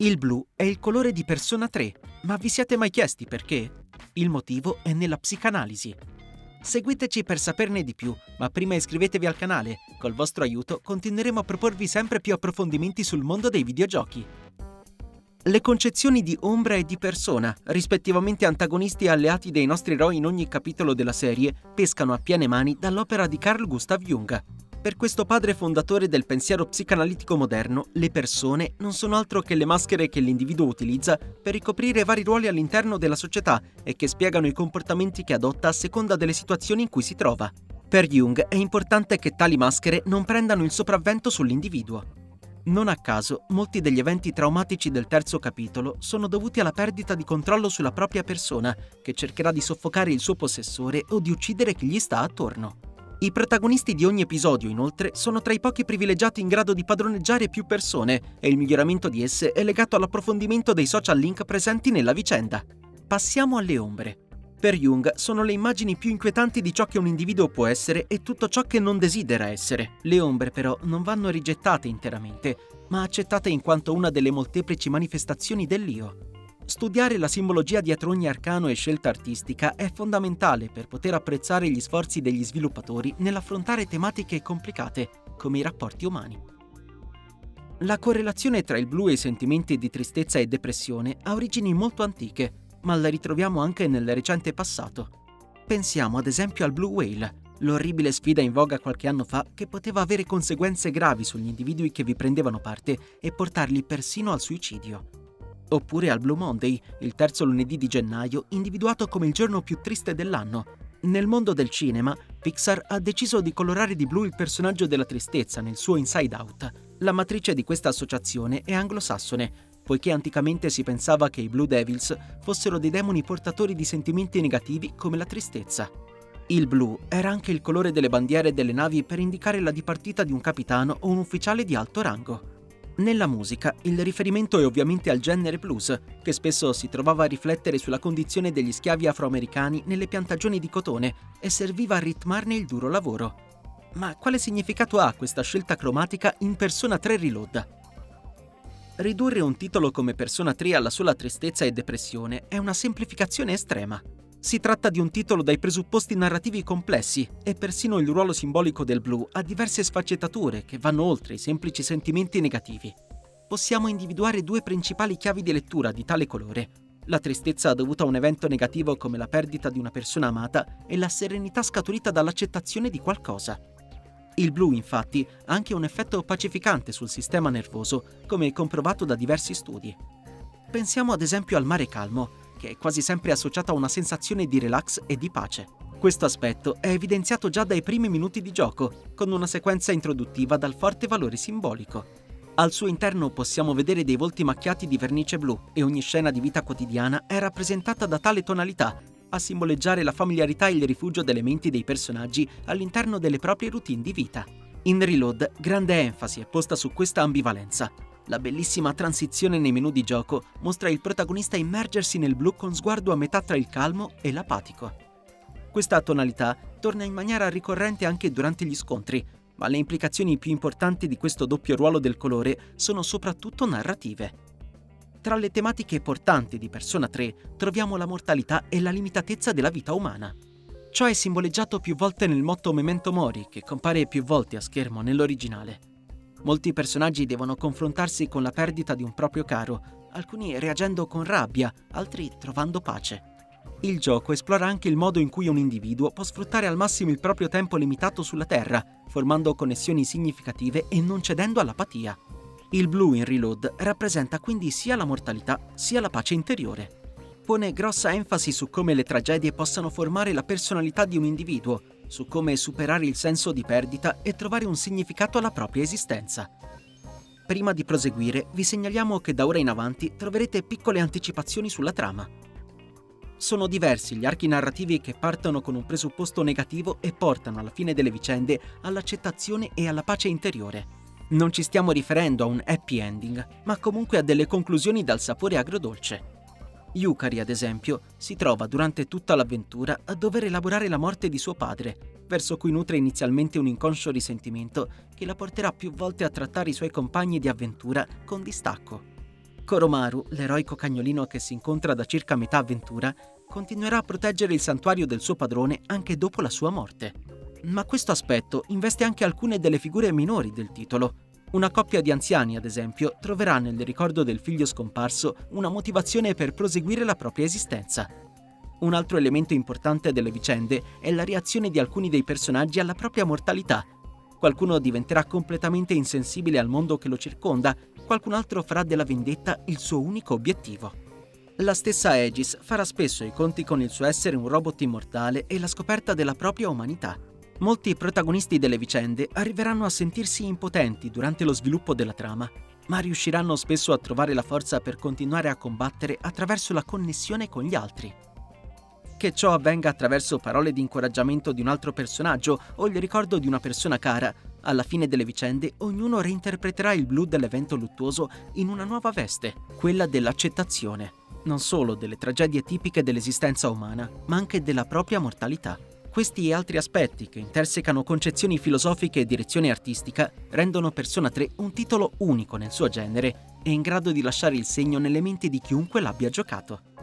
Il blu è il colore di persona 3, ma vi siete mai chiesti perché? Il motivo è nella psicanalisi. Seguiteci per saperne di più, ma prima iscrivetevi al canale. Col vostro aiuto continueremo a proporvi sempre più approfondimenti sul mondo dei videogiochi. Le concezioni di ombra e di persona, rispettivamente antagonisti e alleati dei nostri eroi in ogni capitolo della serie, pescano a piene mani dall'opera di Carl Gustav Jung. Per questo padre fondatore del pensiero psicanalitico moderno, le persone non sono altro che le maschere che l'individuo utilizza per ricoprire vari ruoli all'interno della società e che spiegano i comportamenti che adotta a seconda delle situazioni in cui si trova. Per Jung è importante che tali maschere non prendano il sopravvento sull'individuo. Non a caso, molti degli eventi traumatici del terzo capitolo sono dovuti alla perdita di controllo sulla propria persona, che cercherà di soffocare il suo possessore o di uccidere chi gli sta attorno. I protagonisti di ogni episodio, inoltre, sono tra i pochi privilegiati in grado di padroneggiare più persone e il miglioramento di esse è legato all'approfondimento dei social link presenti nella vicenda. Passiamo alle ombre. Per Jung sono le immagini più inquietanti di ciò che un individuo può essere e tutto ciò che non desidera essere. Le ombre però non vanno rigettate interamente, ma accettate in quanto una delle molteplici manifestazioni dell'io. Studiare la simbologia dietro ogni arcano e scelta artistica è fondamentale per poter apprezzare gli sforzi degli sviluppatori nell'affrontare tematiche complicate, come i rapporti umani. La correlazione tra il blu e i sentimenti di tristezza e depressione ha origini molto antiche, ma la ritroviamo anche nel recente passato. Pensiamo ad esempio al Blue Whale, l'orribile sfida in voga qualche anno fa che poteva avere conseguenze gravi sugli individui che vi prendevano parte e portarli persino al suicidio oppure al Blue Monday, il terzo lunedì di gennaio, individuato come il giorno più triste dell'anno. Nel mondo del cinema, Pixar ha deciso di colorare di blu il personaggio della tristezza nel suo Inside Out. La matrice di questa associazione è anglosassone, poiché anticamente si pensava che i Blue Devils fossero dei demoni portatori di sentimenti negativi come la tristezza. Il blu era anche il colore delle bandiere delle navi per indicare la dipartita di un capitano o un ufficiale di alto rango. Nella musica il riferimento è ovviamente al genere blues, che spesso si trovava a riflettere sulla condizione degli schiavi afroamericani nelle piantagioni di cotone e serviva a ritmarne il duro lavoro. Ma quale significato ha questa scelta cromatica in Persona 3 Reload? Ridurre un titolo come Persona 3 alla sola tristezza e depressione è una semplificazione estrema. Si tratta di un titolo dai presupposti narrativi complessi e persino il ruolo simbolico del blu ha diverse sfaccettature che vanno oltre i semplici sentimenti negativi. Possiamo individuare due principali chiavi di lettura di tale colore. La tristezza dovuta a un evento negativo come la perdita di una persona amata e la serenità scaturita dall'accettazione di qualcosa. Il blu, infatti, ha anche un effetto pacificante sul sistema nervoso, come comprovato da diversi studi. Pensiamo ad esempio al mare calmo, che è quasi sempre associata a una sensazione di relax e di pace. Questo aspetto è evidenziato già dai primi minuti di gioco, con una sequenza introduttiva dal forte valore simbolico. Al suo interno possiamo vedere dei volti macchiati di vernice blu e ogni scena di vita quotidiana è rappresentata da tale tonalità, a simboleggiare la familiarità e il rifugio delle menti dei personaggi all'interno delle proprie routine di vita. In Reload grande enfasi è posta su questa ambivalenza, la bellissima transizione nei menu di gioco mostra il protagonista immergersi nel blu con sguardo a metà tra il calmo e l'apatico. Questa tonalità torna in maniera ricorrente anche durante gli scontri, ma le implicazioni più importanti di questo doppio ruolo del colore sono soprattutto narrative. Tra le tematiche portanti di Persona 3 troviamo la mortalità e la limitatezza della vita umana. Ciò è simboleggiato più volte nel motto Memento Mori, che compare più volte a schermo nell'originale. Molti personaggi devono confrontarsi con la perdita di un proprio caro, alcuni reagendo con rabbia, altri trovando pace. Il gioco esplora anche il modo in cui un individuo può sfruttare al massimo il proprio tempo limitato sulla Terra, formando connessioni significative e non cedendo all'apatia. Il blu in Reload rappresenta quindi sia la mortalità sia la pace interiore. Pone grossa enfasi su come le tragedie possano formare la personalità di un individuo, su come superare il senso di perdita e trovare un significato alla propria esistenza. Prima di proseguire, vi segnaliamo che da ora in avanti troverete piccole anticipazioni sulla trama. Sono diversi gli archi narrativi che partono con un presupposto negativo e portano alla fine delle vicende all'accettazione e alla pace interiore. Non ci stiamo riferendo a un happy ending, ma comunque a delle conclusioni dal sapore agrodolce. Yukari, ad esempio, si trova durante tutta l'avventura a dover elaborare la morte di suo padre, verso cui nutre inizialmente un inconscio risentimento che la porterà più volte a trattare i suoi compagni di avventura con distacco. Koromaru, l'eroico cagnolino che si incontra da circa metà avventura, continuerà a proteggere il santuario del suo padrone anche dopo la sua morte. Ma questo aspetto investe anche alcune delle figure minori del titolo. Una coppia di anziani, ad esempio, troverà nel ricordo del figlio scomparso una motivazione per proseguire la propria esistenza. Un altro elemento importante delle vicende è la reazione di alcuni dei personaggi alla propria mortalità. Qualcuno diventerà completamente insensibile al mondo che lo circonda, qualcun altro farà della vendetta il suo unico obiettivo. La stessa Aegis farà spesso i conti con il suo essere un robot immortale e la scoperta della propria umanità. Molti protagonisti delle vicende arriveranno a sentirsi impotenti durante lo sviluppo della trama, ma riusciranno spesso a trovare la forza per continuare a combattere attraverso la connessione con gli altri. Che ciò avvenga attraverso parole di incoraggiamento di un altro personaggio o il ricordo di una persona cara, alla fine delle vicende ognuno reinterpreterà il blu dell'evento luttuoso in una nuova veste, quella dell'accettazione, non solo delle tragedie tipiche dell'esistenza umana, ma anche della propria mortalità. Questi e altri aspetti, che intersecano concezioni filosofiche e direzione artistica, rendono Persona 3 un titolo unico nel suo genere e in grado di lasciare il segno nelle menti di chiunque l'abbia giocato.